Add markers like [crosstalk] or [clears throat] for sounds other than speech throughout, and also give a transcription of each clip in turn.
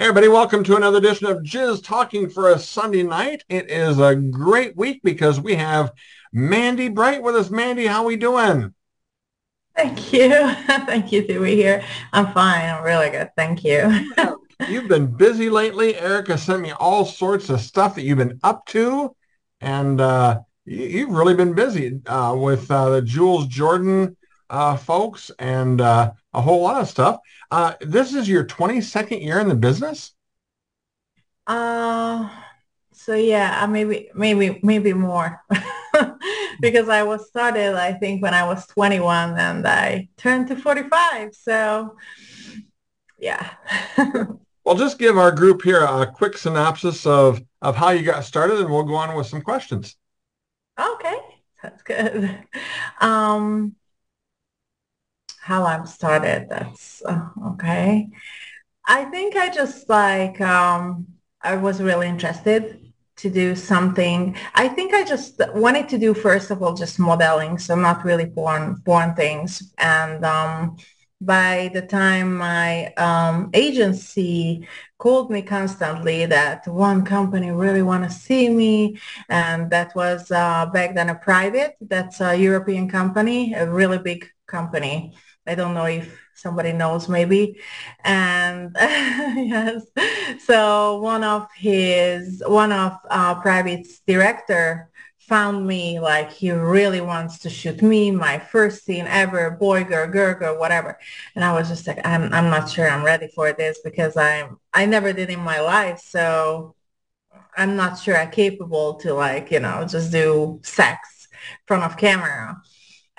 Hey everybody, welcome to another edition of Jizz Talking for a Sunday night. It is a great week because we have Mandy Bright with us. Mandy, how we doing? Thank you. [laughs] Thank you to be here. I'm fine. I'm really good. Thank you. you've been busy lately. Erica sent me all sorts of stuff that you've been up to. And uh, you, have really been busy uh, with uh, the Jules Jordan uh, folks and uh, a whole lot of stuff. Uh, this is your 22nd year in the business? Uh, so yeah, uh, maybe, maybe, maybe more. [laughs] because I was started, I think, when I was 21 and I turned to 45. So yeah. [laughs] well, just give our group here a quick synopsis of, of how you got started and we'll go on with some questions. Okay, that's good. [laughs] Um, how I'm started. That's uh, okay. I think I just like um, I was really interested to do something. I think I just wanted to do first of all just modeling, so not really porn porn things. And um, by the time my um, agency called me constantly that one company really want to see me and that was uh, back then a private that's a european company a really big company I don't know if somebody knows maybe. And [laughs] yes, so one of his, one of uh, Private's director found me like he really wants to shoot me, my first scene ever, boy, girl, girl, girl, whatever. And I was just like, I'm, I'm not sure I'm ready for this because I'm, I never did in my life. So I'm not sure I'm capable to like, you know, just do sex in front of camera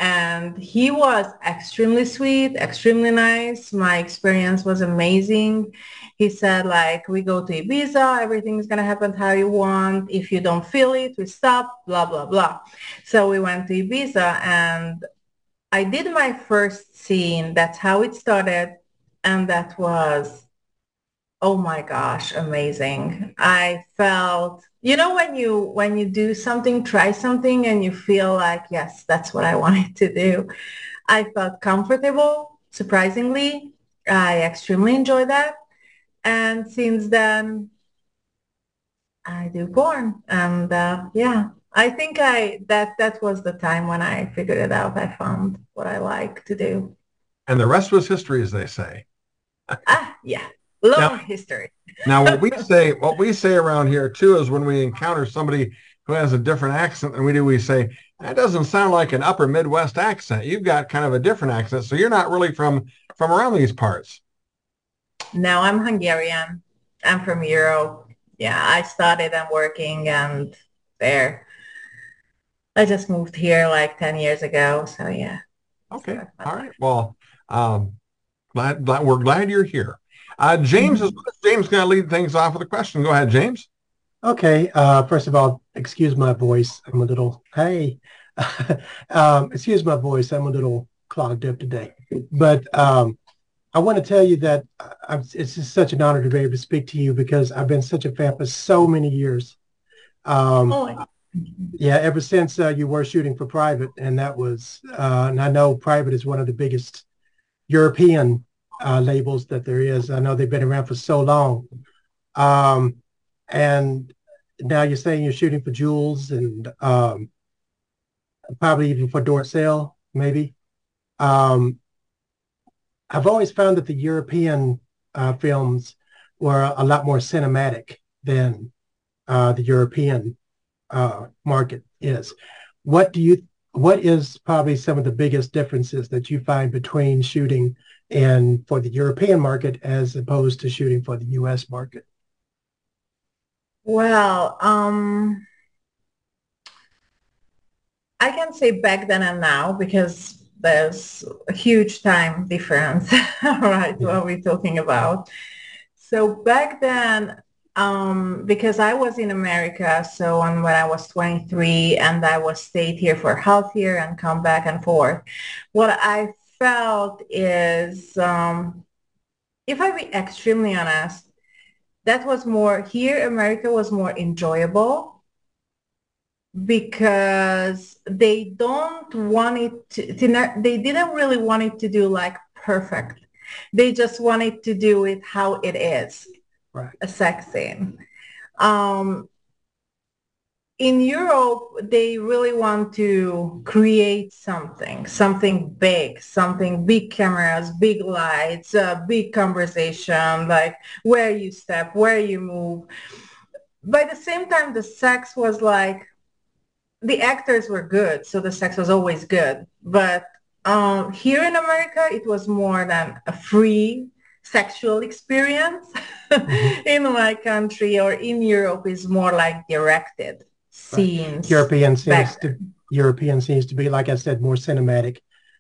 and he was extremely sweet extremely nice. My experience was amazing. He said like we go to ibiza everything's going to happen how you want. If you don't feel it we stop blah blah blah. So we went to ibiza and i did my first scene. That's how it started. And that was oh my gosh amazing. I felt you know when you when you do something try something and you feel like yes that's what i [laughs] wanted to do i felt comfortable surprisingly. I extremely enjoy that. And since then i do porn. And uh, yeah i think i that that was the time when i figured it out. I found what i like to do. And the rest was history as they say. Ah yeah long now, history. now, what we [laughs] say, what we say around here too, is when we encounter somebody who has a different accent than we do, we say that doesn't sound like an Upper Midwest accent. You've got kind of a different accent, so you're not really from from around these parts. No, I'm Hungarian. I'm from Europe. Yeah, I started and working and there. I just moved here like 10 years ago. So yeah. Okay. All right. Well, um, glad, glad we're glad you're here. Uh, James is James going to lead things off with a question. Go ahead, James. Okay. Uh, first of all, excuse my voice. I'm a little hey. [laughs] um, excuse my voice. I'm a little clogged up today. But um, I want to tell you that I'm, it's just such an honor to be able to speak to you because I've been such a fan for so many years. Um, oh, yeah, ever since uh, you were shooting for Private, and that was, uh, and I know Private is one of the biggest European uh, labels that there is. I know they've been around for so long. Um, and now you're saying you're shooting for Jules and um, probably even for Dorcel, maybe. Um, I've always found that the European uh, films were a lot more cinematic than uh, the European uh, market is. What do you? What is probably some of the biggest differences that you find between shooting and for the European market as opposed to shooting for the US market? Well, um, I can say back then and now because there's a huge time difference, [laughs] right? Yeah. What we're talking about. So back then, um, because I was in America, so when I was 23 and I was stayed here for half year and come back and forth, what I felt is, um, if I be extremely honest, that was more here. America was more enjoyable because they don't want it to, they didn't really want it to do like perfect. They just wanted to do it how it is. Right. a sex scene. Um, in Europe, they really want to create something, something big, something big cameras, big lights, uh, big conversation, like where you step, where you move. By the same time, the sex was like, the actors were good, so the sex was always good. But um, here in America, it was more than a free sexual experience. Mm-hmm. [laughs] in my country or in Europe is more like directed scenes. European seems to European seems to be, like I said, more cinematic,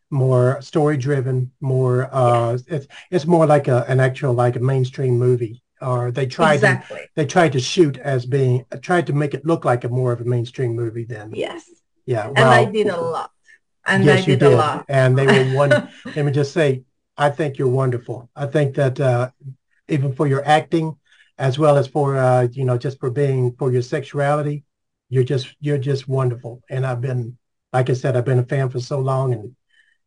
more story driven, more uh, yeah. it's it's more like a, an actual like a mainstream movie. Or they tried exactly. to they tried to shoot as being tried to make it look like a more of a mainstream movie than yes yeah well, and I did a lot and yes, I did, did, a lot and they were one [laughs] let me just say I think you're wonderful I think that uh, even for your acting as well as for uh, you know just for being for your sexuality you're just you're just wonderful. And I've been, like I said, I've been a fan for so long, and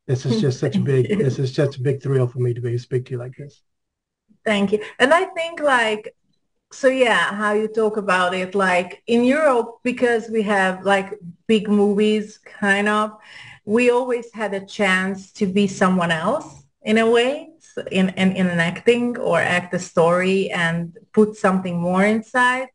this is just such a [laughs] big this is just a big thrill for me to be to speak to you like this. Thank you. And I think like so yeah, how you talk about it, like in Europe, because we have like big movies kind of, we always had a chance to be someone else in a way in, in, in an acting or act a story and put something more inside.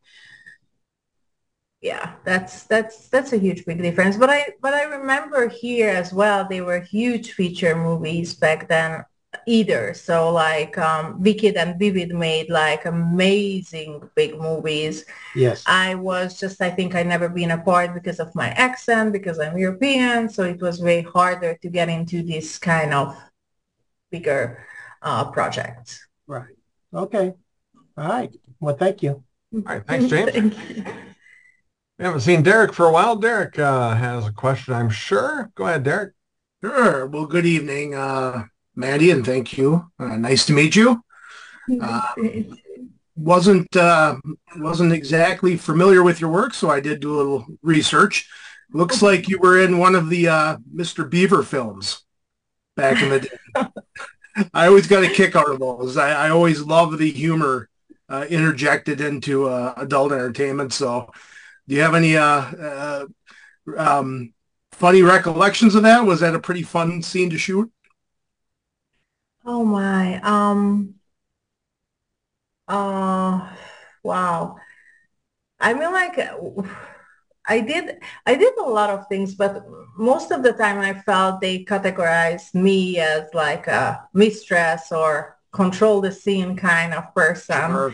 Yeah that's that's that's a huge big difference. But i but i remember here as well they were huge feature movies back then either. So like um Wicked and Vivid made like amazing big movies. Yes. I was just i think i never been a part because of my accent because i'm european. So it was way harder to get into this kind of bigger uh projects right okay all right well thank you all right thanks james [laughs] Thank we haven't seen Derek for a while. Derek uh, has a question, I'm sure. Go ahead, Derek. Sure. Well, good evening, uh, Mandy, and thank you. Uh, nice to meet you. Uh, wasn't uh, wasn't exactly familiar with your work, so I did do a little research. Looks like you were in one of the uh, Mr. Beaver films back in the day. I always got a kick out of those. I, I always love the humor uh, interjected into uh, adult entertainment. So do you have any uh, uh, um, funny recollections of that? Was that a pretty fun scene to shoot? Oh my. Um. Uh. Wow. I mean, like, I did. I did a lot of things, but most of the time, I felt they categorized me as like a mistress or control the scene kind of person. Sure.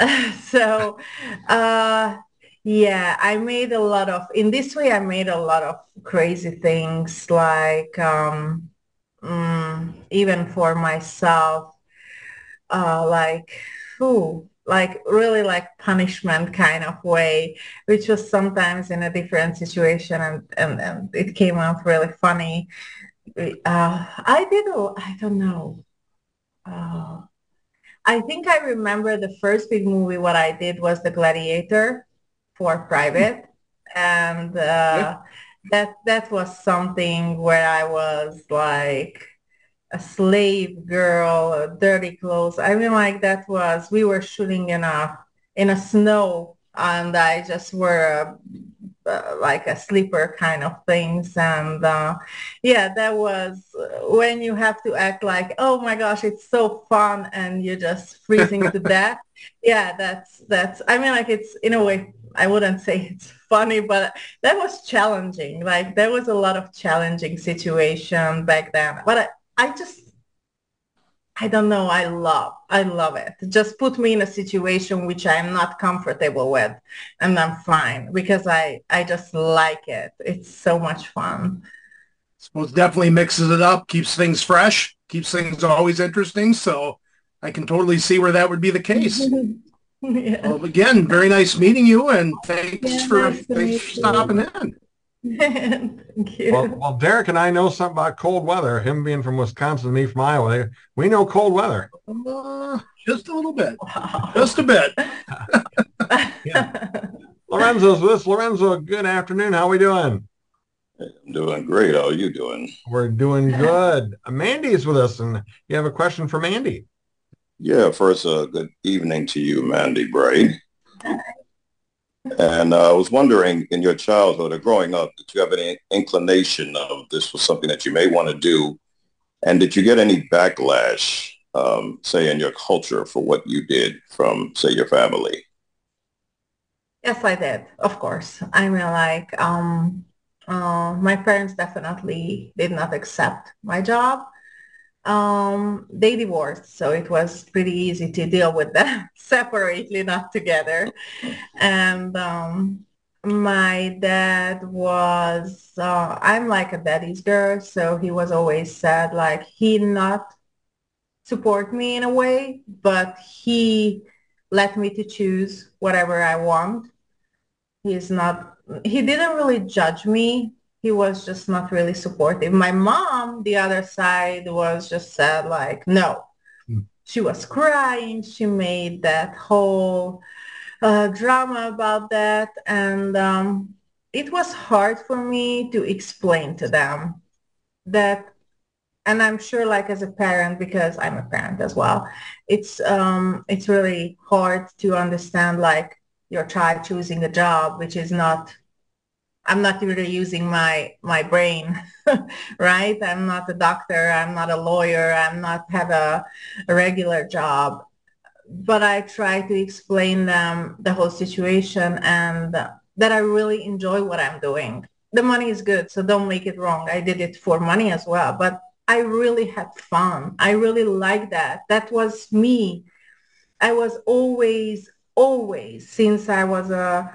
[laughs] so, uh, yeah, I made a lot of, in this way, I made a lot of crazy things like um, mm, even for myself, uh, like, ooh, like really like punishment kind of way, which was sometimes in a different situation and, and, and it came out really funny. Uh, I did, I don't know. Uh, I think I remember the first big movie what I did was The Gladiator for private [laughs] and uh, that that was something where I was like a slave girl, dirty clothes. I mean, like that was we were shooting in a in a snow, and I just wore a, uh, like a sleeper kind of things, and uh, yeah, that was when you have to act like, oh my gosh, it's so fun, and you're just freezing to [laughs] death. Yeah, that's that's. I mean, like it's in a way I wouldn't say it's funny, but that was challenging. Like there was a lot of challenging situation back then. But I, I just, I don't know. I love, I love it. Just put me in a situation which I'm not comfortable with, and I'm fine because I, I just like it. It's so much fun. Suppose definitely mixes it up, keeps things fresh, keeps things always interesting. So I can totally see where that would be the case. [laughs] Yeah. Well, again, very nice meeting you, and thanks yeah, for nice thanks for stopping in. Thank you. Well, well, Derek and I know something about cold weather. Him being from Wisconsin, me from Iowa, we know cold weather. Uh, just a little bit, wow. just a bit. [laughs] yeah. Lorenzo's with us. Lorenzo, good afternoon. How are we doing? I'm doing great. How are you doing? We're doing good. Mandy is with us, and you have a question for Mandy. Yeah, first, uh, good evening to you, Mandy Bray. And uh, I was wondering, in your childhood or growing up, did you have any inclination of this was something that you may want to do? And did you get any backlash, um, say, in your culture for what you did from, say, your family? Yes, I did. Of course. I mean, like, um, uh, my parents definitely did not accept my job. Um, they divorced, so it was pretty easy to deal with them [laughs] separately, not together. And um, my dad was, uh, I'm like a daddy's girl, so he was always sad, like he not support me in a way, but he let me to choose whatever I want. He's not, he didn't really judge me he was just not really supportive. My mom, the other side, was just said like, no. Mm. She was crying. She made that whole uh, drama about that. And um, it was hard for me to explain to them that, and I'm sure like as a parent, because I'm a parent as well, it's, um, it's really hard to understand like your child choosing a job, which is not I'm not really using my my brain, [laughs] right? I'm not a doctor. I'm not a lawyer. I'm not have a, a regular job. But I try to explain them the whole situation and that I really enjoy what I'm doing. The money is good, so don't make it wrong. I did it for money as well, but I really had fun. I really like that. That was me. I was always, always, since I was a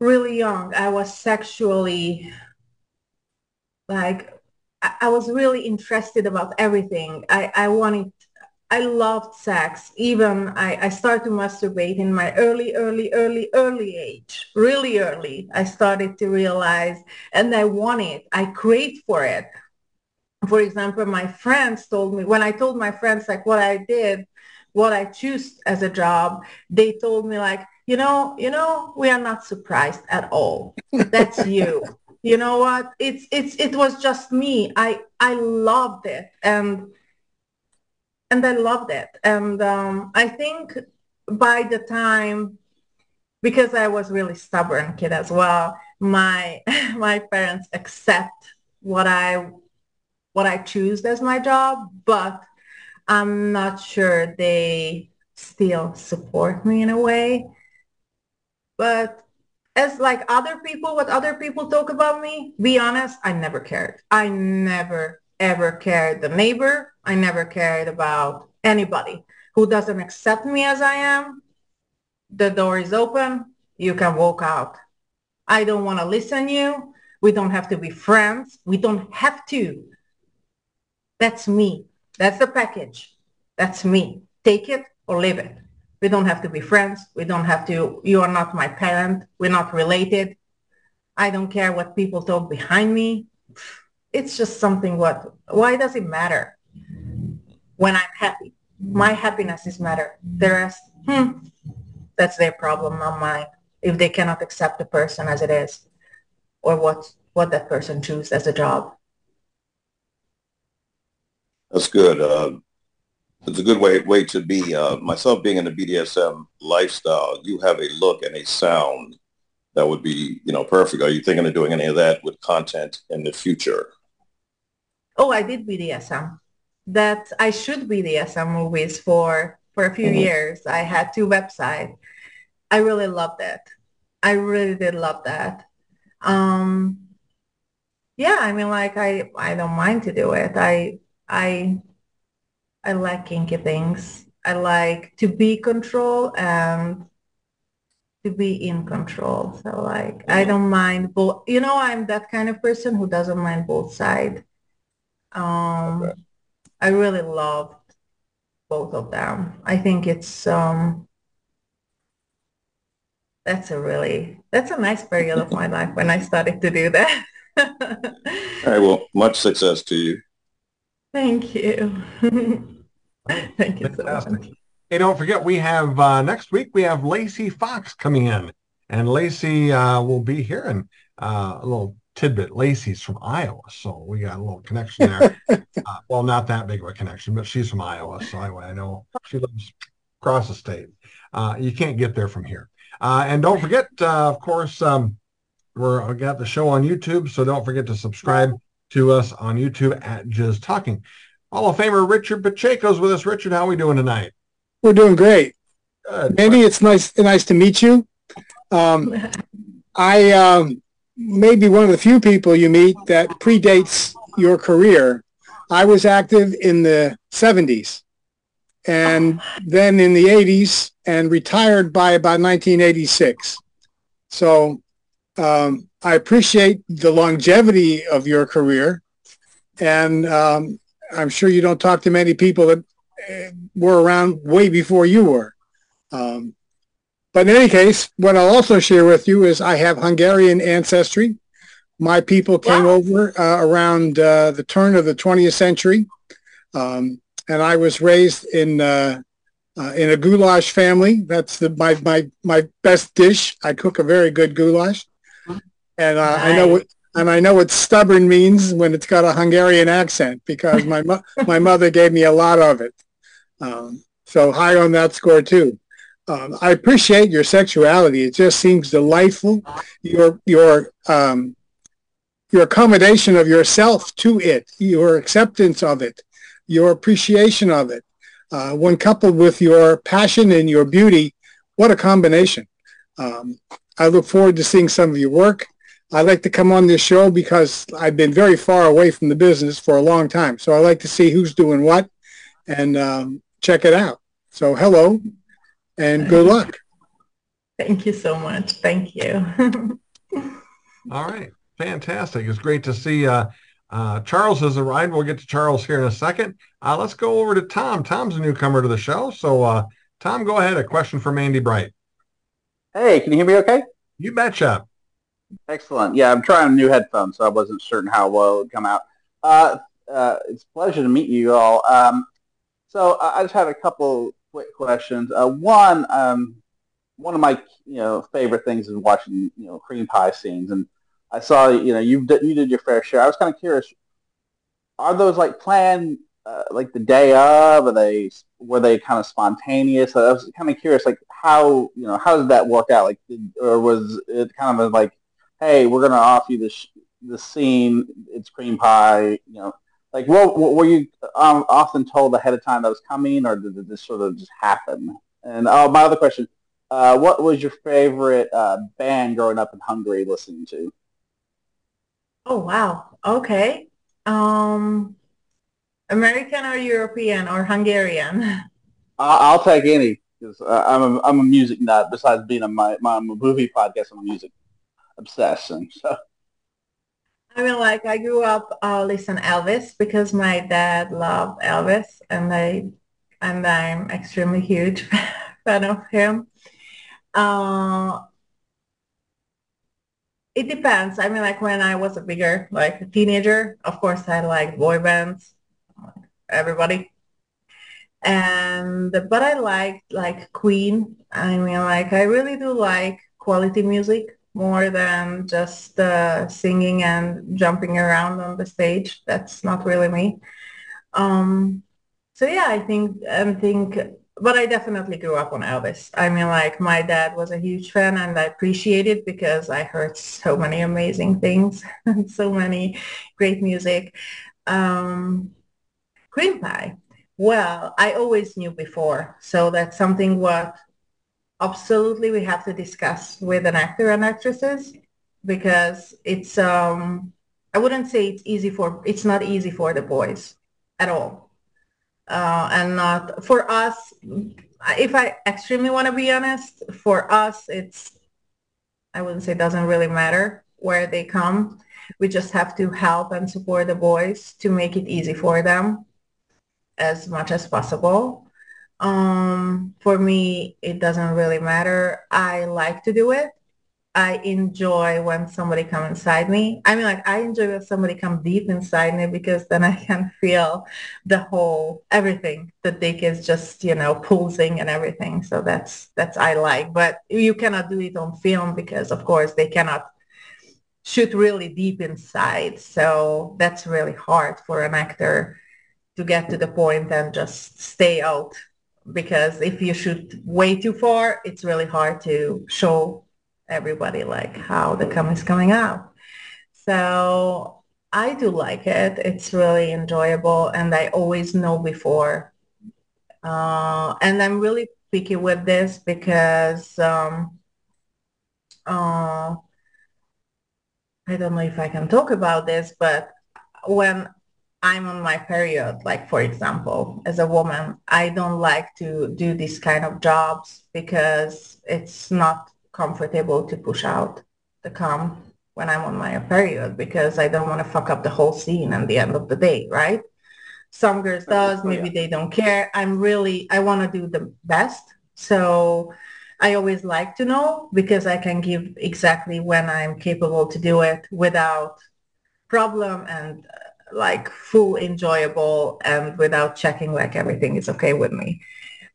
really young, I was sexually like I, was really interested about everything. I, I wanted I loved sex. Even I, I started to masturbate in my early, early, early, early age, really early. I started to realize and I want it. I craved for it. For example, my friends told me, when I told my friends like what I did, what I choose as a job, they told me like, you know, you know, we are not surprised at all. That's you. you know what? It's it's it was just me. I I loved it and and I loved it. And um, I think by the time because I was really stubborn kid as well, my [laughs] my parents accept what I what I choose as my job, but I'm not sure they still support me in a way. But as like other people, what other people talk about me, be honest, I never cared. I never, ever cared the neighbor. I never cared about anybody who doesn't accept me as I am. The door is open. You can walk out. I don't want to listen you. We don't have to be friends. We don't have to. That's me. That's the package. That's me. Take it or leave it. We don't have to be friends. We don't have to, you are not my parent. We're not related. I don't care what people talk behind me. It's just something what, why does it matter when I'm happy? My happiness is matter. The rest, hmm, that's their problem, not mine. If they cannot accept the person as it is or what, what that person chooses as a job. That's good. Uh, it's a good way way to be. Uh, myself being in the BDSM lifestyle, you have a look and a sound that would be, you know, perfect. Are you thinking of doing any of that with content in the future? Oh, I did BDSM. That I should BDSM movies for for a few mm-hmm. years. I had two websites. I really loved it. I really did love that. Um, yeah, I mean, like I I don't mind to do it. I I I like kinky things. I like to be control and to be in control. So like I mm-hmm. don't mind both. You know, I'm that kind of person who doesn't mind both sides. Um, okay. I really love both of them. I think it's um, that's a really that's a nice period of my [laughs] life when I started to do that. All right. Well, much success to you. [laughs] Thank you. [laughs] [laughs] Thank you Fantastic. so much. Hey, don't forget, we have uh, next week, we have Lacey Fox coming in. And Lacey uh, will be here and uh, a little tidbit. Lacey's from Iowa, so we got a little connection there. [laughs] uh, well, not that big of a connection, but she's from Iowa, so I, I know she lives across the state. Uh, you can't get there from here. Uh, and don't forget, uh, of course, um, we're we got the show on YouTube, so don't forget to subscribe to us on YouTube at Jizz Talking. Hall of Famer Richard Pacheco's with us. Richard, how are we doing tonight? We're doing great. Good. Andy, it's nice nice to meet you. Um, I um, may be one of the few people you meet that predates your career. I was active in the 70s and then in the 80s and retired by about 1986. So um, I appreciate the longevity of your career. And um, I'm sure you don't talk to many people that uh, were around way before you were. Um, but in any case, what I'll also share with you is I have Hungarian ancestry. My people came wow. over uh, around uh, the turn of the 20th century, um, and I was raised in uh, uh in a goulash family. That's the, my my my best dish. I cook a very good goulash, and nice. Uh, I know what and I know what stubborn means when it's got a Hungarian accent because my mo- [laughs] my mother gave me a lot of it. Um, so high on that score too um, I appreciate your sexuality. It just seems delightful. Your your um, your accommodation of yourself to it, your acceptance of it, your appreciation of it, uh, when coupled with your passion and your beauty, what a combination! Um, I look forward to seeing some of your work. I like to come on this show because I've been very far away from the business for a long time. So I like to see who's doing what and um, check it out. So hello, and good luck. Thank you so much. Thank you. [laughs] All right. Fantastic. It's great to see uh, uh, Charles has arrived. We'll get to Charles here in a second. Uh, let's go over to Tom. Tom's a newcomer to the show. So, uh, Tom, go ahead. A question for Mandy Bright. Hey, can you hear me okay? You betcha. Excellent. Yeah, I'm trying new headphones, so I wasn't certain how well it would come out. Uh, uh, it's a pleasure to meet you all. Um, so I just had a couple quick questions. Uh, one, um, one of my you know favorite things is watching you know cream pie scenes, and I saw you know you you did your fair share. I was kind of curious. Are those like planned uh, like the day of? Are they were they kind of spontaneous? I was kind of curious, like how you know how did that work out? Like, did, or was it kind of like, hey, we're gonna offer you this the scene. It's cream pie. You know, like, what, what were you um, often told ahead of time that was coming, or did this sort of just happen? And oh, my other question: uh, What was your favorite uh, band growing up in Hungary listening to? Oh wow. Okay. Um, American or European or Hungarian? I'll take any because uh, I'm a I'm a music nut. Besides being a my, my I'm a movie podcast, I'm a music obsession. So I mean, like I grew up uh, listening Elvis because my dad loved Elvis, and I and I'm extremely huge [laughs] fan of him. Uh, it depends. I mean, like when I was a bigger, like a teenager, of course I liked boy bands, everybody. And but I liked like Queen. I mean, like I really do like quality music more than just uh, singing and jumping around on the stage. That's not really me. Um, so yeah, I think I think, but I definitely grew up on Elvis. I mean, like my dad was a huge fan, and I appreciate it because I heard so many amazing things, and [laughs] so many great music. Um, cream pie. Well, I always knew before, so that's something what absolutely we have to discuss with an actor and actresses because it's um I wouldn't say it's easy for it's not easy for the boys at all. Uh, and not for us if I extremely want to be honest, for us it's I wouldn't say it doesn't really matter where they come. We just have to help and support the boys to make it easy for them as much as possible. Um, for me, it doesn't really matter. I like to do it. I enjoy when somebody come inside me. I mean, like I enjoy when somebody come deep inside me because then I [laughs] can feel the whole everything. The dick is just you know pulsing and everything. So that's that's I like. But you cannot do it on film because of course they cannot shoot really deep inside. So that's really hard for an actor to get to the point and just stay out because if you shoot way too far, it's really hard to show everybody like how the cum is coming out. So I do like it. It's really enjoyable and I always know before. Uh, and I'm really picky with this because um, uh, I don't know if I can talk about this, but when I'm on my period, like for example, as a woman, I don't like to do these kind of jobs because it's not comfortable to push out the cum when I'm on my period because I don't want to fuck up the whole scene at the end of the day, right? Some girls oh, does, maybe they don't care. I'm really, I want to do the best. So I always like to know because I can give exactly when I'm capable to do it without problem and like full enjoyable and without checking like everything is okay with me.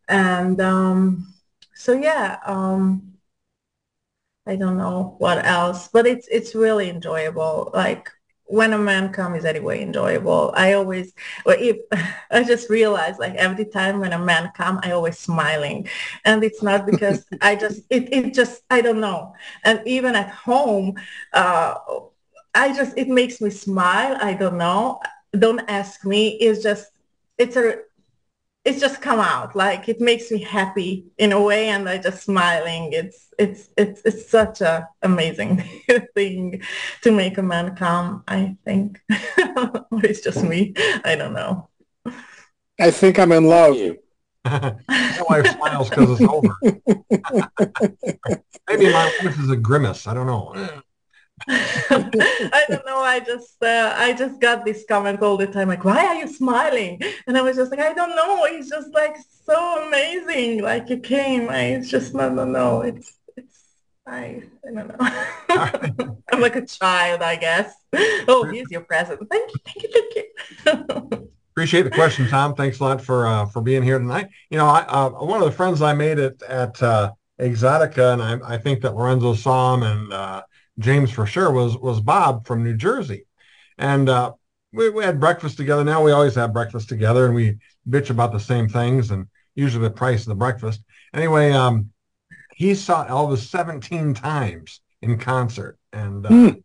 And um, so yeah, um, I don't know what else, but it's it's really enjoyable. Like when a man comes is anyway enjoyable. I always, well, if [laughs] I just realized like every time when a man come, I always smiling, and it's not [laughs] because I just it it just I don't know. And even at home, uh, I just it makes me smile. I don't know. Don't ask me. It's just it's a it's just come out. Like it makes me happy in a way and i just smiling. It's it's it's it's such a amazing [laughs] thing to make a man come i think. [laughs] Or it's just me. I don't know. I think i'm in love. [laughs] My wife smiles because it's over. Maybe my wife is a grimace. I don't know mm. [laughs] I don't know. I just uh, I just got this comment all the time, like, "Why are you smiling?" And I was just like, "I don't know. It's just like so amazing. Like you came. I it's just no, no, no. It's it's I I don't know. [laughs] I'm like a child, I guess. Oh, here's your present. Thank you, thank you, thank you. [laughs] Appreciate the question, Tom. Thanks a lot for uh, for being here tonight. You know, I, uh, one of the friends I made at at uh, Exxxotica, and I, I think that Lorenzo saw him and uh, James for sure was was Bob from New Jersey, and uh, we, we had breakfast together. Now we always have breakfast together, and we bitch about the same things, and usually the price of the breakfast. Anyway, um, he saw Elvis 17 times in concert, and uh, mm.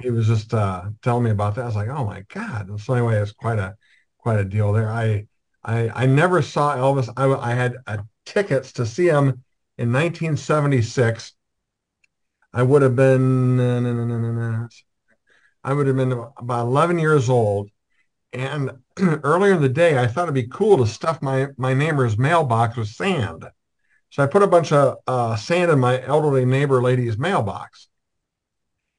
he was just uh, telling me about that. I was like, oh my god! And so anyway, it's quite a quite a deal there. I I, I never saw Elvis. I, I had uh, tickets to see him in 1976 I would have been, I would have been about 11 years old. And [clears throat] earlier in the day, I thought it'd be cool to stuff my, my neighbor's mailbox with sand. So I put a bunch of uh, sand in my elderly neighbor lady's mailbox.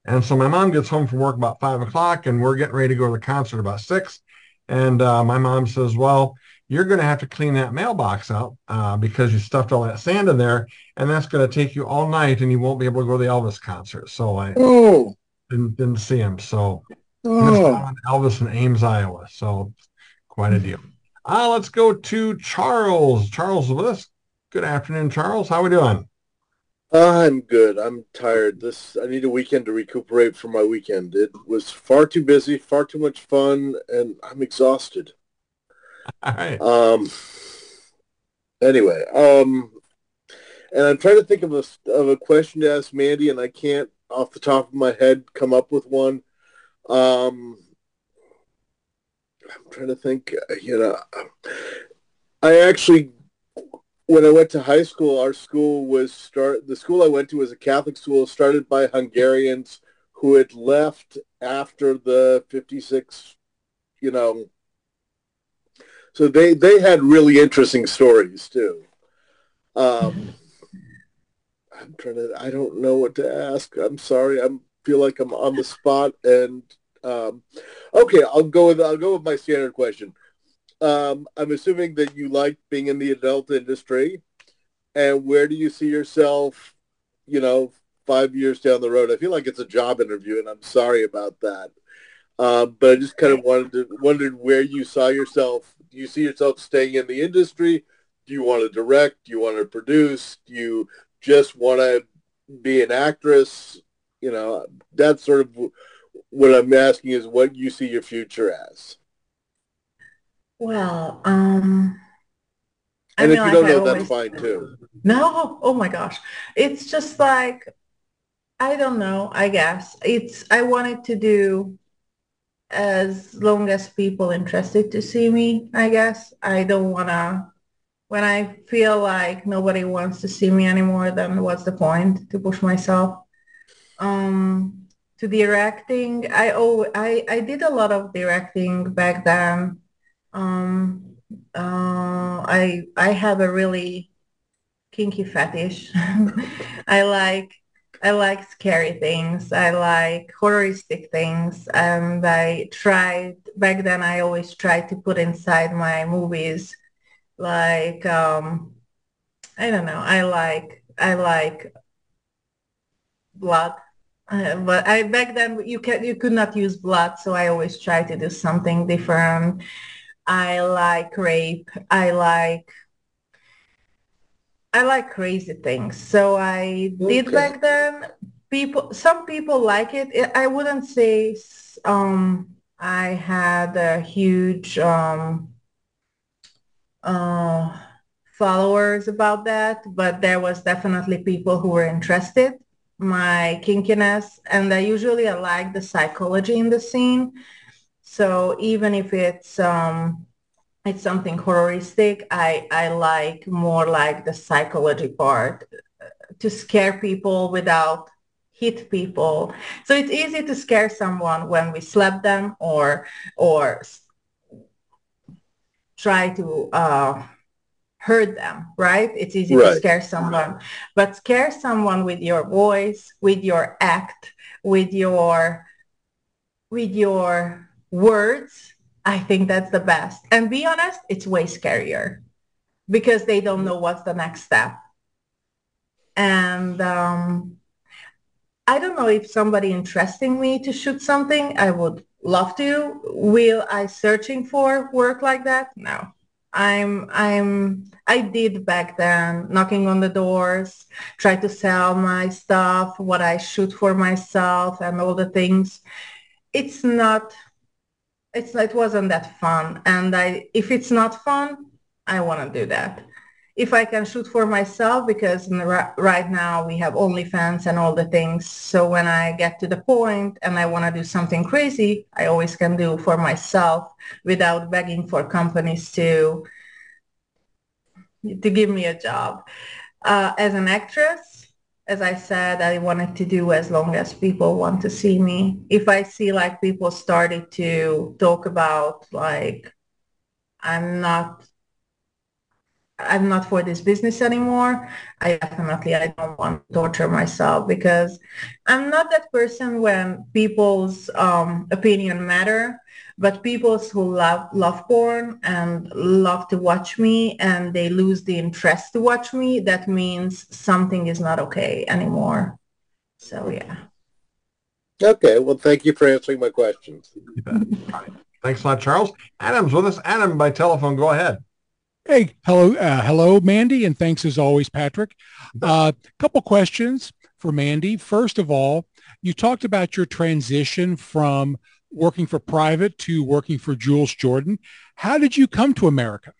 And so my mom gets home from work about five o'clock and we're getting ready to go to the concert about six. And uh, my mom says, well, you're going to have to clean that mailbox out uh, because you stuffed all that sand in there, and that's going to take you all night, and you won't be able to go to the Elvis concert. So I oh. didn't, didn't see him. So oh. Elvis in Ames, Iowa. So quite a deal. Uh, let's go to Charles. Charles with us. Good afternoon, Charles. How are we doing? I'm good. I'm tired. This I need a weekend to recuperate from my weekend. It was far too busy, far too much fun, and I'm exhausted. [laughs] All right. Um. Anyway, um, and I'm trying to think of a of a question to ask Mandy, and I can't off the top of my head come up with one. Um, I'm trying to think. You know, I actually, when I went to high school, our school was start. The school I went to was a Catholic school started by Hungarians who had left after the '56, you know, so they they had really interesting stories too. Um, I'm trying to. I don't know what to ask. I'm sorry. I feel like I'm on the spot. And um, okay, I'll go with I'll go with my standard question. Um, I'm assuming that you like being in the adult industry, and where do you see yourself? You know, five years down the road. I feel like it's a job interview, and I'm sorry about that. Uh, but I just kind of wanted to wondered where you saw yourself do you see yourself staying in the industry? Do you want to direct? Do you want to produce? Do you just want to be an actress? you know, that's sort of what I'm asking is what you see your future as. Well, um, and if you don't know, that's fine too. No, oh my gosh, it's just like I don't know. I guess it's I wanted to do as long as people interested to see me. I guess I don't wanna. When I feel like nobody wants to see me anymore, then what's the point to push myself? Um, to directing, I oh I I did a lot of directing back then. Um, uh, I I have a really kinky fetish. [laughs] I like I like scary things. I like horroristic things. And I tried, back then I always tried to put inside my movies like, um, I don't know, I like, I like blood. Uh, but I back then you can you could not use blood, so I always try to do something different. I like rape. I like I like crazy things. So I okay. did back then. People, some people like it. I wouldn't say um, I had a huge um, uh, followers about that, but there was definitely people who were interested. My kinkiness, and I usually I like the psychology in the scene. So even if it's um, it's something horroristic. I, I like more like the psychology part to scare people without hit people. So it's easy to scare someone when we slap them or or try to uh, hurt them, right? It's easy right. to scare someone. But scare someone with your voice, with your act, with your with your words I think that's the best. And be honest, it's way scarier because they don't know what's the next step. And um, I don't know if somebody interesting me to shoot something, I would love to. Will I searching for work like that? No. I'm I'm I did back then knocking on the doors, try to sell my stuff, what I shoot for myself and all the things. It's not it's it wasn't that fun. And i if it's not fun i want to do that. If i can shoot for myself because the, right now we have onlyfans and all the things. So when i get to the point and i want to do something crazy i always can do for myself without begging for companies to to give me a job. Uh, as an actress as I said, I wanted to do as long as people want to see me. If I see like people started to talk about like, I'm not, I'm not for this business anymore, I definitely, I don't want to torture myself because I'm not that person when people's um, opinion matter but people who love love porn and love to watch me and they lose the interest to watch me that means something is not okay anymore. So yeah. Okay well thank you for answering my questions. Thanks a lot charles. Adam's with us. Adam by telephone go ahead. Hey hello uh, hello mandy and thanks as always patrick. A uh, couple questions for mandy. First of all you talked about your transition from working for private to working for Jules Jordan. How did you come to America?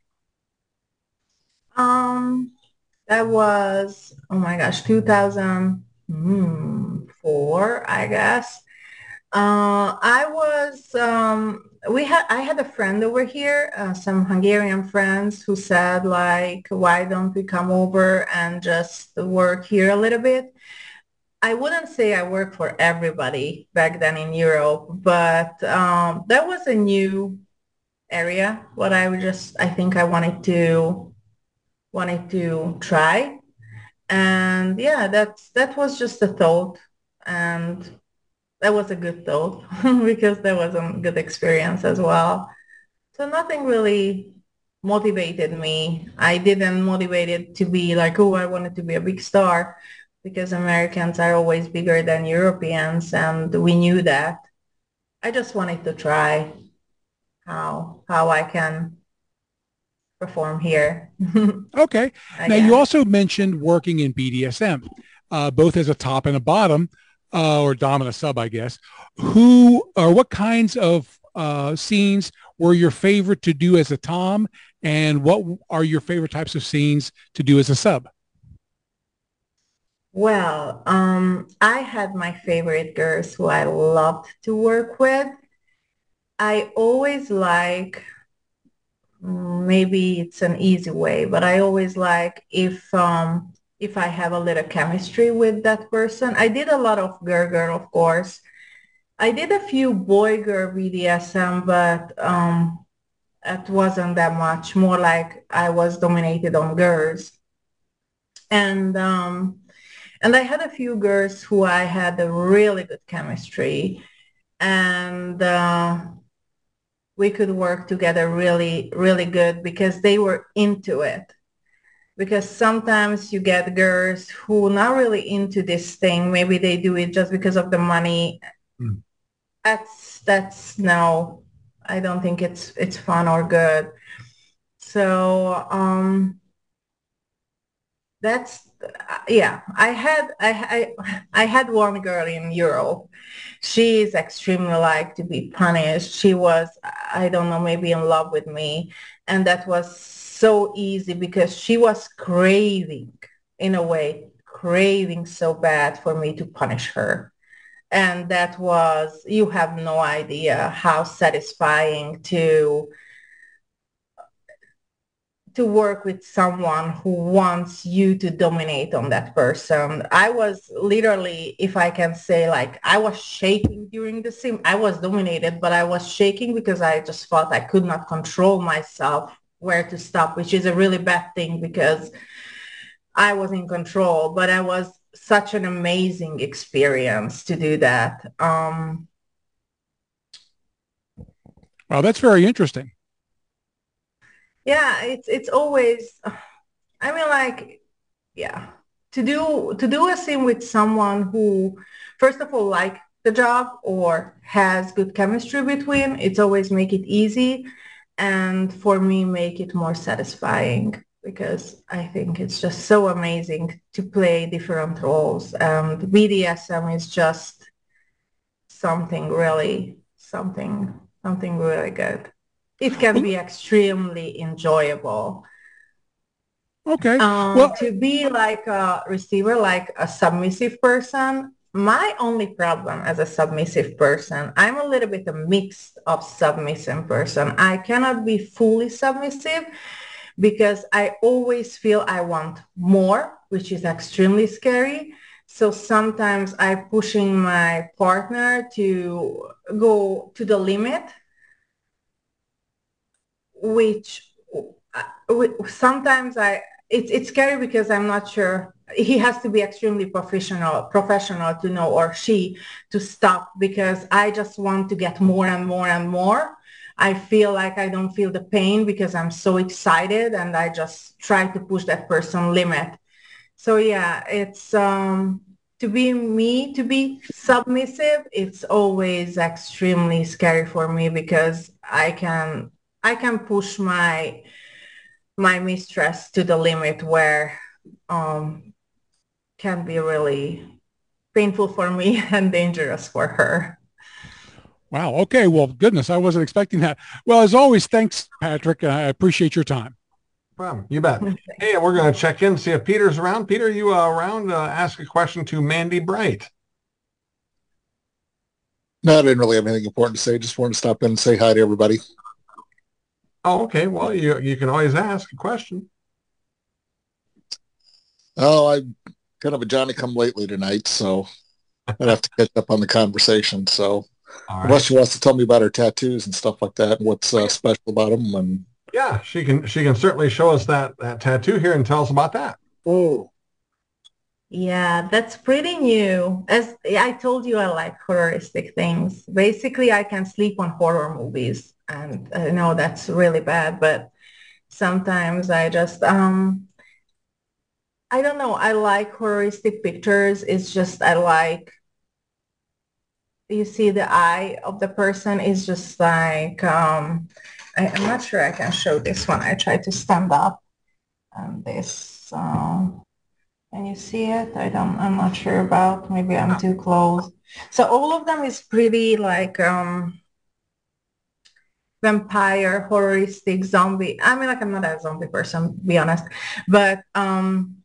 Um, that was, oh my gosh, 2004, I guess. Uh, I was, um, we had, I had a friend over here, uh, some Hungarian friends who said like, why don't we come over and just work here a little bit? I wouldn't say I worked for everybody back then in Europe, but um, that was a new area. What I would just, I think I wanted to, wanted to try. And yeah, that's, that was just a thought. And that was a good thought [laughs] because that was a good experience as well. So nothing really motivated me. I didn't motivate it to be like, oh, I wanted to be a big star because Americans are always bigger than Europeans and we knew that. I just wanted to try how how I can perform here. [laughs] okay. now you also mentioned working in BDSM, uh, both as a top and a bottom. uh, or dom and a sub, I guess. Who or what kinds of uh, scenes were your favorite to do as a dom, and what are your favorite types of scenes to do as a sub? Well, um, I had my favorite girls who I loved to work with. I always like, maybe it's an easy way, but I always like if um, if I have a little chemistry with that person. I did a lot of girl girl, of course. I did a few boy girl BDSM, but um, it wasn't that much. More like I was dominated on girls. And um, and I had a few girls who I had a really good chemistry and uh, we could work together really, really good because they were into it. Because sometimes you get girls who are not really into this thing. Maybe they do it just because of the money. Mm. That's that's no, I don't think it's it's fun or good. So um, that's Uh, yeah, I had I, I I had one girl in Europe. She is extremely like to be punished. She was I don't know maybe in love with me, and that was so easy because she was craving in a way craving so bad for me to punish her and that was you have no idea how satisfying to to work with someone who wants you to dominate on that person. I was literally, if I can say, like I was shaking during the scene. I was dominated, but I was shaking because I just felt I could not control myself where to stop, which is a really bad thing because I was in control, but I was such an amazing experience to do that. Um, wow, that's very interesting yeah it's it's always [sighs] i mean like yeah to do to do a scene with someone who first of all like the job or has good chemistry between it's always make it easy and for me make it more satisfying because I think it's just so amazing to play different roles. And BDSM is just something really, something, something really good it can be extremely enjoyable. Okay. Um, well, to be like a receiver, like a submissive person, my only problem as a submissive person, I'm a little bit a mix of submissive person. I cannot be fully submissive because I always feel I want more, which is extremely scary. So sometimes I'm pushing my partner to go to the limit which uh, sometimes I it's it's scary because I'm not sure he has to be extremely professional professional to know or she to stop because I just want to get more and more and more. I feel like I don't feel the pain because I'm so excited and I just try to push that person limit. So yeah, it's um to be me, to be submissive, it's always extremely scary for me because I can I can push my my mistress to the limit where um, can be really painful for me [laughs] and dangerous for her. Wow. Okay. Well, goodness, I wasn't expecting that. Well, as always, thanks, Patrick. I appreciate your time. Problem. You bet. Hey, we're going to check in, see if Peter's around. Peter, you uh, around? Uh, ask a question to Mandy Bright. No, I didn't really have anything important to say. Just wanted to stop in and say hi to everybody. Oh, okay. Well, you you can always ask a question. Oh, I'm kind of a Johnny come lately tonight, so I'd have to catch up on the conversation. So right. unless she wants to tell me about her tattoos and stuff like that, and what's uh, special about them, and yeah, she can she can certainly show us that that tattoo here and tell us about that. Oh, yeah, that's pretty new. As I told you, I like horroristic things. Basically, I can sleep on horror movies and I know that's really bad, but sometimes I just um I don't know. I like horroristic pictures. It's just I like you see the eye of the person is just like um I, am not sure I can show this one. I tried to stand up and this uh, Can you see it? I don't, I'm not sure about, maybe I'm too close. So all of them is pretty like, um, vampire, horroristic, zombie. I mean, like I'm not a zombie person, be honest, but, um,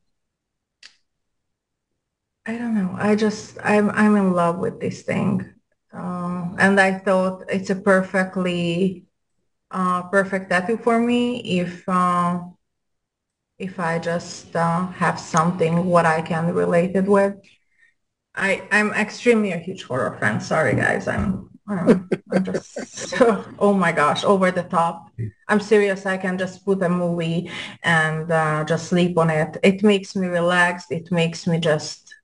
I don't know. I just, I'm, I'm in love with this thing. Um, and I thought it's a perfectly, uh, perfect tattoo for me if, uh, if I just uh, have something what I can relate it with. I I'm extremely a huge horror fan. Sorry guys, I'm I'm, I'm just [laughs] so, oh my gosh over the top. I'm serious. I can just put a movie and uh, just sleep on it. It makes me relaxed. It makes me just.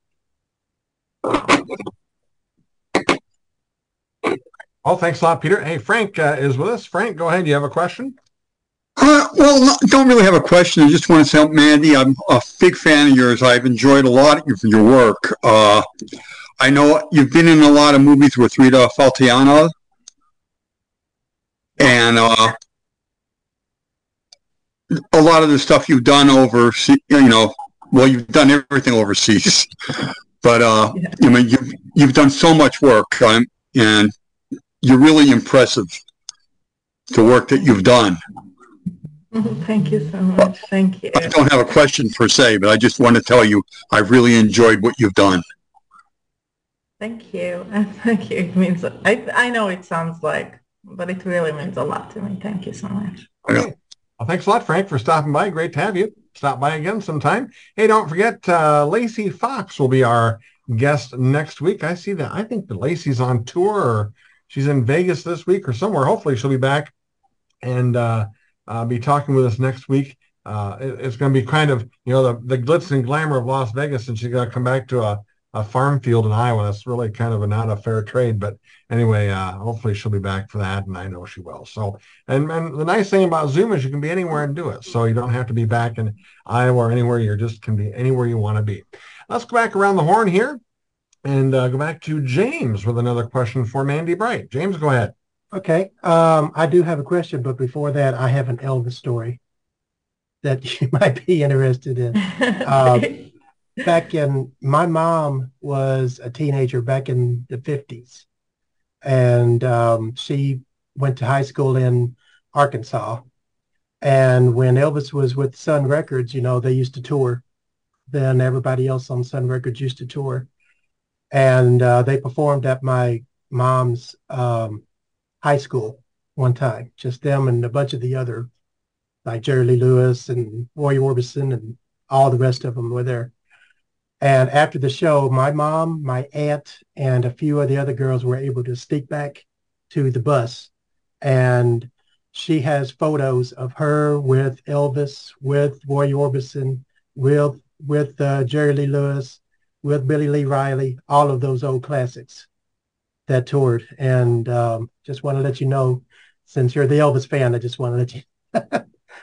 Oh, thanks a lot, Peter. Hey, Frank uh, is with us. Frank, go ahead. You have a question? Uh, well, don't really have a question. I just want to say, Mandy, I'm a big fan of yours. I've enjoyed a lot of your work. Uh, I know you've been in a lot of movies with Rita Fartiga, and uh, a lot of the stuff you've done overseas, you know, well, you've done everything overseas, but uh, yeah. I mean, you've you've done so much work, um, and you're really impressive. The work that you've done. Thank you so much. Thank you. I don't have a question per se, but I just want to tell you I've really enjoyed what you've done. Thank you. [laughs] Thank you. It means I I know it sounds like, but it really means a lot to me. Thank you so much. Okay. Well, thanks a lot, Frank, for stopping by. Great to have you. Stop by again sometime. Hey, don't forget, uh, Lacey Fox will be our guest next week. I see that. I think that Lacey's on tour or she's in Vegas this week or somewhere. Hopefully she'll be back. And uh, uh, be talking with us next week. Uh, it, it's going to be kind of, you know, the, the glitz and glamour of Las Vegas, and she's going to come back to a, a farm field in Iowa. That's really kind of a, not a fair trade. But anyway, uh, hopefully she'll be back for that, and I know she will. So, and, and the nice thing about Zoom is you can be anywhere and do it. So you don't have to be back in Iowa or anywhere. You just can be anywhere you want to be. Let's go back around the horn here and uh, go back to James with another question for Mandy Bright. James, go ahead. Okay. Um, I do have a question, but before that, I have an Elvis story that [laughs] you might be interested in. [laughs] Um, back in, my mom was a teenager back in the 50s, and um, she went to high school in Arkansas. And when Elvis was with Sun Records, you know, they used to tour. Then everybody else on Sun Records used to tour. And uh, they performed at my mom's um, high school one time, just them and a bunch of the other, like Jerry Lee Lewis and Roy Orbison and all the rest of them were there. And after the show, my mom, my aunt, and a few of the other girls were able to sneak back to the bus. And she has photos of her with Elvis, with Roy Orbison, with with uh, Jerry Lee Lewis, with Billy Lee Riley, all of those old classics that toured. And um, just want to let you know, since you're the Elvis fan, I just want to let you [laughs]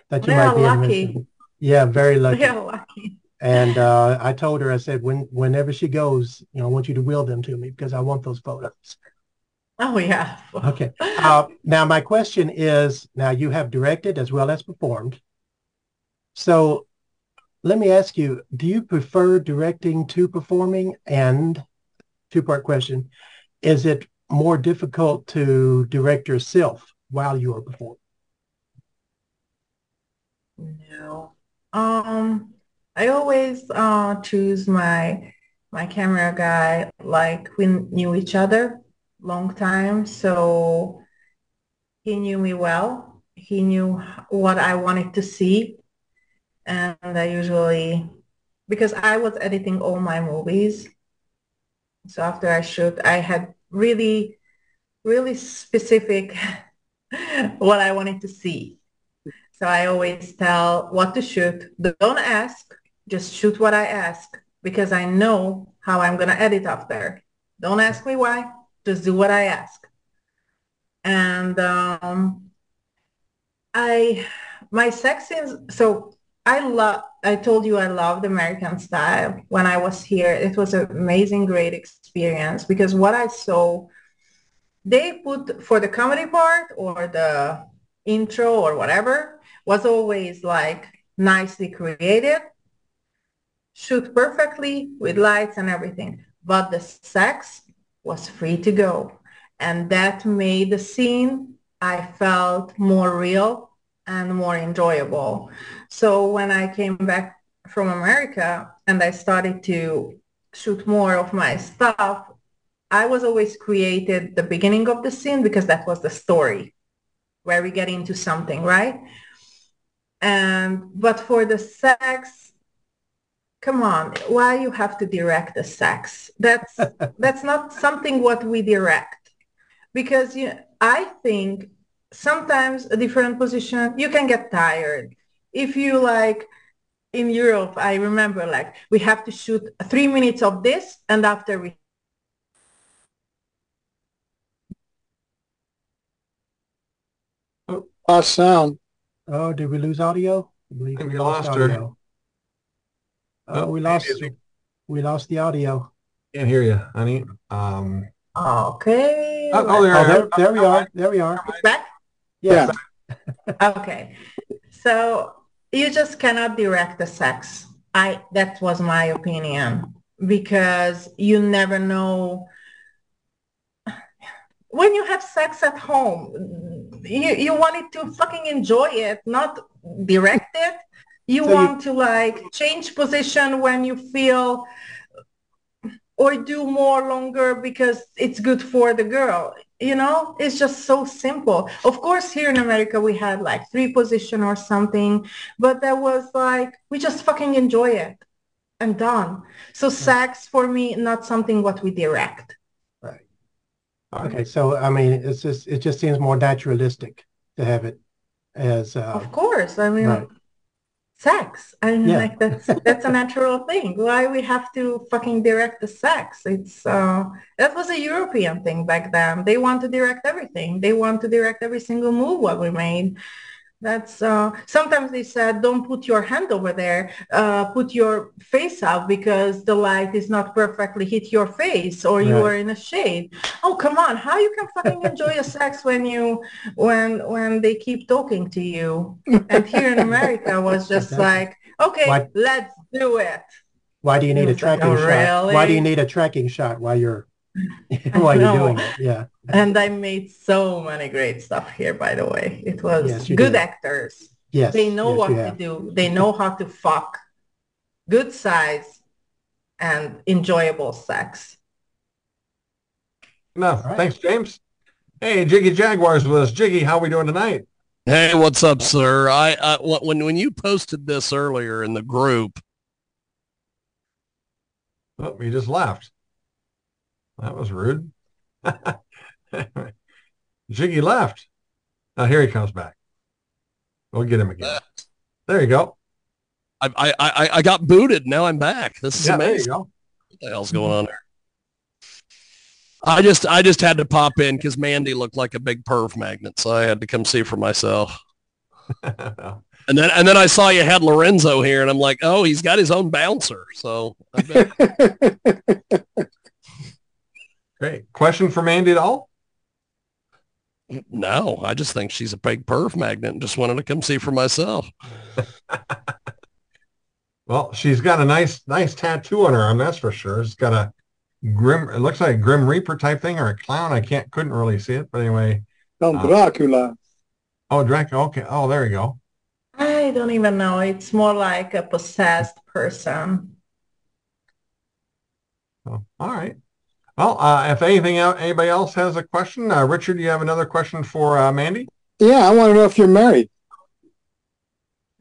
that you might be lucky. Interested. Yeah, very lucky. Yeah, lucky. And uh, I told her, I said, when whenever she goes, you know, I want you to wheel them to me because I want those photos. Oh yeah. okay. Uh, now my question is: Now you have directed as well as performed. So let me ask you: Do you prefer directing to performing? And two-part question: is it more difficult to direct yourself while you are performing? No. Um, I always uh, choose my my camera guy like we knew each other long time, so he knew me well. He knew what I wanted to see, and I usually because I was editing all my movies so after I shoot, I had really, really specific [laughs] what I wanted to see. So I always tell what to shoot. Don't ask, just shoot what I ask because I know how I'm going to edit after. Don't ask me why, just do what I ask. And um, I, my sex scenes, so I love, I told you I loved American style when I was here. It was an amazing, great experience because what I saw, they put for the comedy part or the intro or whatever was always like nicely created, shoot perfectly with lights and everything. But the sex was free to go. And that made the scene, I felt more real and more enjoyable. So when I came back from America and I started to shoot more of my stuff, I was always created the beginning of the scene because that was the story where we get into something, right? And but for the sex, come on, why you have to direct the sex? That's [laughs] that's not something what we direct. Because you I think sometimes a different position, you can get tired. If you like in Europe, I remember like we have to shoot three minutes of this and after we Lost sound. Oh, did we lose audio? I believe we lost her. audio. Oh, we lost we lost the audio. Can't hear you, honey. Um, Okay. oh, oh, there, Oh, there, there we are. There we are. Back? Yes. Okay. So you just cannot direct the sex. I that was my opinion because you never know when you have sex at home you you want it to fucking enjoy it not direct it you So you- want to like change position when you feel or do more longer because it's good for the girl you know? It's just so simple. Of course here in america we had like three position or something but that was like we just fucking enjoy it. And done. So sex for me not something what we direct. Right. Okay, so I mean, it's just it just seems more naturalistic to have it as uh, of course. I mean right. Sex. I mean Yeah. like that's [laughs] that's a natural thing. Why we have to fucking direct the sex? It's uh that was a european thing back then. They want to direct everything. They want to direct every single move what we made that's uh sometimes they said don't put your hand over there uh put your face out because the light is not perfectly hit your face or you are in a shade. Oh come on. How you can fucking enjoy a sex when you when when they keep talking to you? And here in america was just like okay Why- let's do it. Why do you need a It's like, tracking oh, shot? Why do you need a tracking shot while you're [laughs] while you're doing it? Yeah. and i made so many great stuff here by the way it was Yes, good did. actors Yes. they know yes, what to do they know how to fuck good size and enjoyable sex no, right. thanks, James. Hey, Jiggy Jaguars with us. Jiggy, how we doing tonight? Hey, what's up, sir? I, I when when you posted this earlier in the group, Oh, he just left. That was rude. [laughs] Jiggy left. Now here he comes back. We'll get him again. There you go. I I I, I got booted. Now I'm back. This is Yeah, there you amazing. go. What the hell's going on there? I just I just had to pop in because Mandy looked like a big perv magnet, so I had to come see for myself. [laughs] And then and then I saw you had Lorenzo here, and I'm like, oh, he's got his own bouncer. So I bet, [laughs] Great. Question for Mandy at all? no, I just think she's a big perv magnet, and just wanted to come see for myself. [laughs] Well, she's got a nice, nice tattoo on her arm, that's for sure. It's got a grim, it looks like a grim reaper type thing or a clown. I can't, couldn't really see it, but anyway. From Uh, Dracula. Oh, Dracula. Okay. Oh, there you go. i don't even know it's more like a possessed person So, all right. Well, uh, if anything, anybody else has a question, uh, Richard, you have another question for uh, Mandy? Yeah, I want to know if you're married.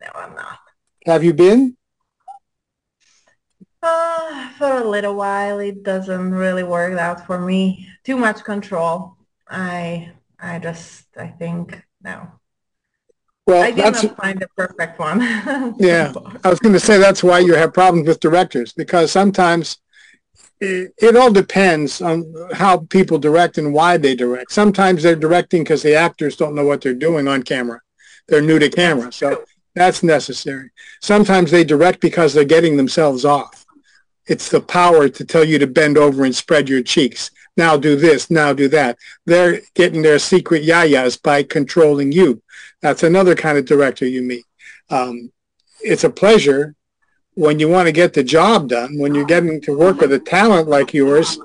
no i'm not Have you been? Uh, for a little while, it doesn't really work out for me. Too much control. I, I just, I think no. Well, I did that's not find the perfect one. [laughs] Yeah. I was going to say that's why you have problems with directors because sometimes it, it all depends on how people direct and why they direct. Sometimes they're directing because the actors don't know what they're doing on camera. They're new to camera, so that's necessary. Sometimes they direct because they're getting themselves off. It's the power to tell you to bend over and spread your cheeks. Now do this, now do that. They're getting their secret yayas by controlling you. That's another kind of director you meet. Um, it's a pleasure, when you want to get the job done, when you're getting to work with a talent like yours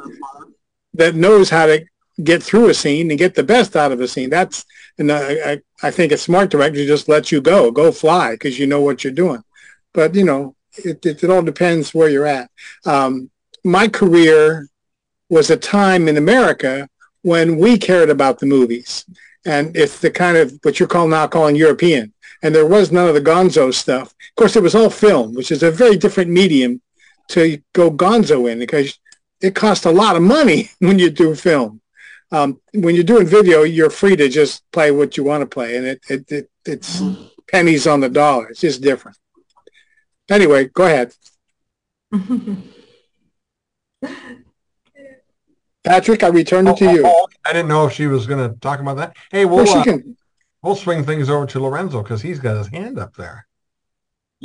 that knows how to get through a scene and get the best out of a scene, that's and I, I think a smart director just lets you go, go fly because you know what you're doing. But you know, it, it, it all depends where you're at. Um, my career was a time in America when we cared about the movies. And it's the kind of what you're calling now calling European. And there was none of the gonzo stuff. Of course, it was all film, which is a very different medium to go gonzo in because it costs a lot of money [laughs] when you do film. Um, when you're doing video, you're free to just play what you want to play, and it, it, it it's pennies on the dollar. It's just different. Anyway, go ahead. [laughs] Patrick, I return it to Oh, you. oh, I didn't know if she was going to talk about that. Hey, we'll Well, she uh, can- we'll swing things over to Lorenzo because he's got his hand up there.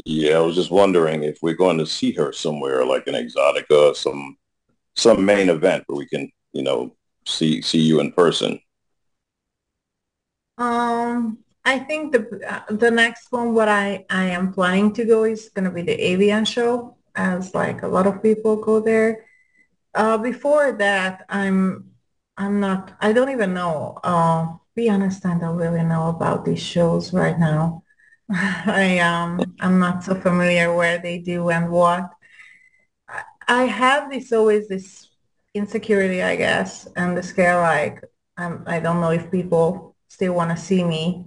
Yeah, I was just wondering if we're going to see her somewhere, like an Exxxotica, some some main event where we can, you know, see see you in person. Um, I think the uh, the next one what I I am planning to go is gonna be the AVN show, as like a lot of people go there. Uh, before that, I'm I'm not. I don't even know. Uh, be honest, I don't really know about these shows right now. [laughs] I um I'm not so familiar where they do and what. I, have this always this insecurity, I guess, and the scare like I'm, I don't know if people still want to see me.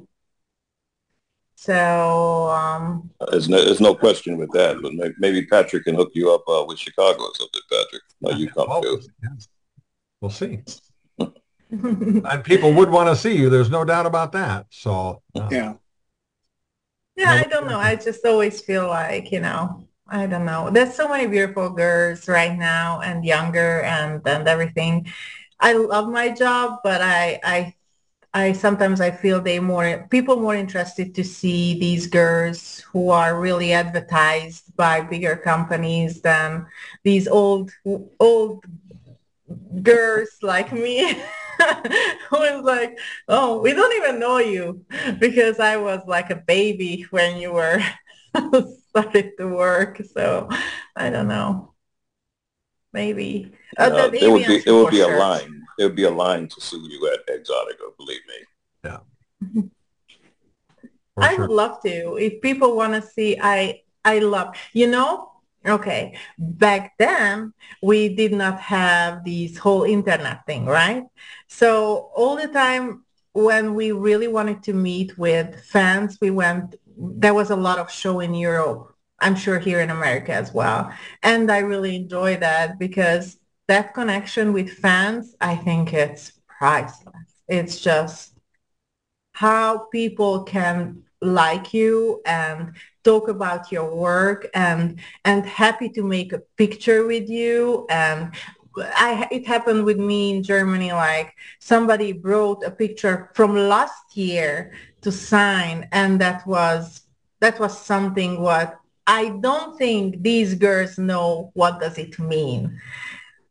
So um, There's no, there's no question with that, but may, maybe Patrick can hook you up uh, with Chicago or something, Patrick. No, you come too. We'll see. [laughs] and people would want to see you. There's no doubt about that. So uh, yeah. Yeah, I don't know. I just always feel like, you know, I don't know. There's so many beautiful girls right now and younger and and everything. I love my job, but I I I sometimes I feel they more people more interested to see these girls who are really advertised by bigger companies than these old old girls like me [laughs] who is like, oh, we don't even know you because I was like a baby when you were [laughs] started to work. So I don't know. Maybe. Uh, Uh, there would be there would be a sure. line. There would be a line to see you at Exxxotica, believe me. Yeah. [laughs] I would love to. If people want to see, I I love. You know, okay. Back then, we did not have this whole internet thing, right? So all the time when we really wanted to meet with fans, we went. There was a lot of show in Europe. I'm sure here in America as well, and I really enjoy that because that connection with fans, I think it's priceless. It's just how people can like you and talk about your work and and happy to make a picture with you and I it happened with me in Germany like somebody brought a picture from last year to sign and that was that was something what I don't think these girls know what does it mean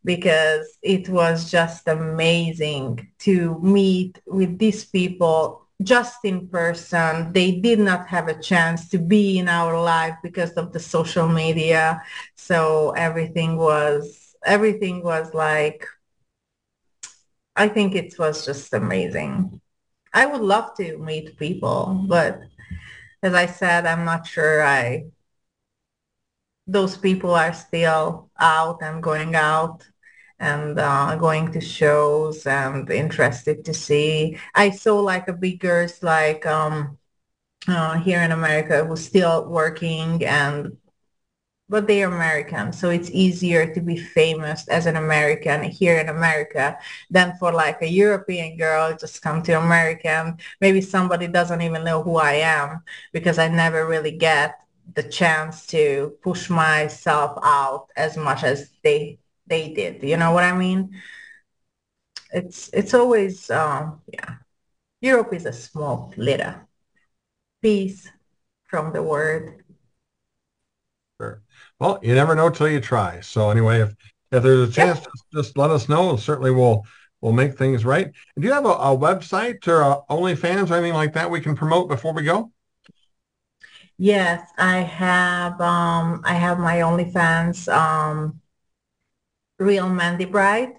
because it was just amazing to meet with these people just in person. They did not have a chance to be in our life because of the social media. So everything was everything was like I think it was just amazing. I would love to meet people, but as I said, I'm not sure I those people are still out and going out and uh, going to shows and interested to see. I saw like a big girls like um, uh, here in America who's still working and but they're American, so it's easier to be famous as an American here in America than for like a European girl just come to America. and Maybe somebody doesn't even know who I am because I never really get the chance to push myself out as much as they they did. You know what I mean? It's it's always um, yeah. Europe is a small little piece from the word. Sure. Well, you never know till you try. So anyway, if if there's a chance, just, just let us know. Certainly, we'll we'll make things right. Do you have a, a website or a OnlyFans or anything like that we can promote before we go? Yes, I have. Um, I have my OnlyFans, um, Real Mandy Bright.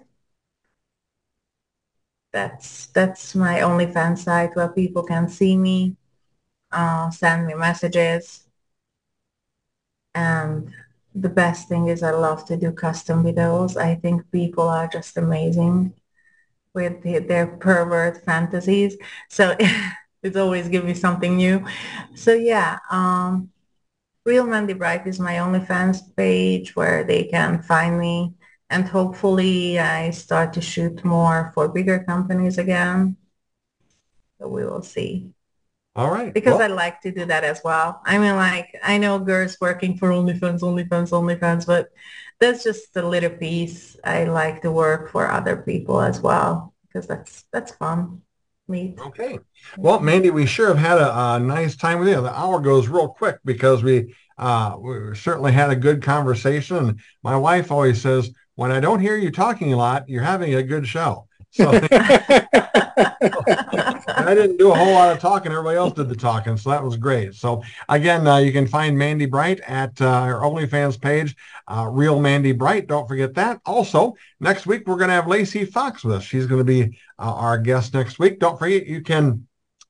That's that's my OnlyFans site where people can see me, uh, send me messages, and the best thing is I love to do custom videos. I think people are just amazing with the, their pervert fantasies. So [laughs] it's always give me something new. So yeah, um, Real Mandy Bright is my OnlyFans page where they can find me. And hopefully I start to shoot more for bigger companies again. So we will see. All right. Because well, I like to do that as well. I mean, like, I know girls working for OnlyFans, OnlyFans, OnlyFans, but that's just a little piece. I like to work for other people as well because that's that's fun. Neat. Okay. Well, Mandy, we sure have had a, a nice time with you. The hour goes real quick because we uh, we certainly had a good conversation. And my wife always says, when I don't hear you talking a lot, you're having a good show. So [laughs] I didn't do a whole lot of talking. Everybody else did the talking. So that was great. So again, uh, you can find Mandy Bright at uh, our OnlyFans page, uh, Real Mandy Bright. Don't forget that. Also, next week, we're going to have Lacey Fox with us. She's going to be uh, our guest next week. Don't forget, you can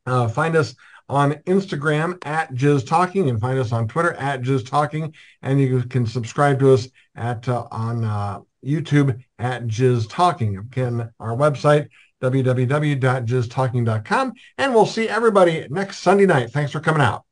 uh, find us on Instagram at Jizz Talking and find us on Twitter at Jizz Talking. And you can subscribe to us at uh, on uh, YouTube at Jizz Talking. Again, our website, www.jizztalking.com. And we'll see everybody next Sunday night. Thanks for coming out.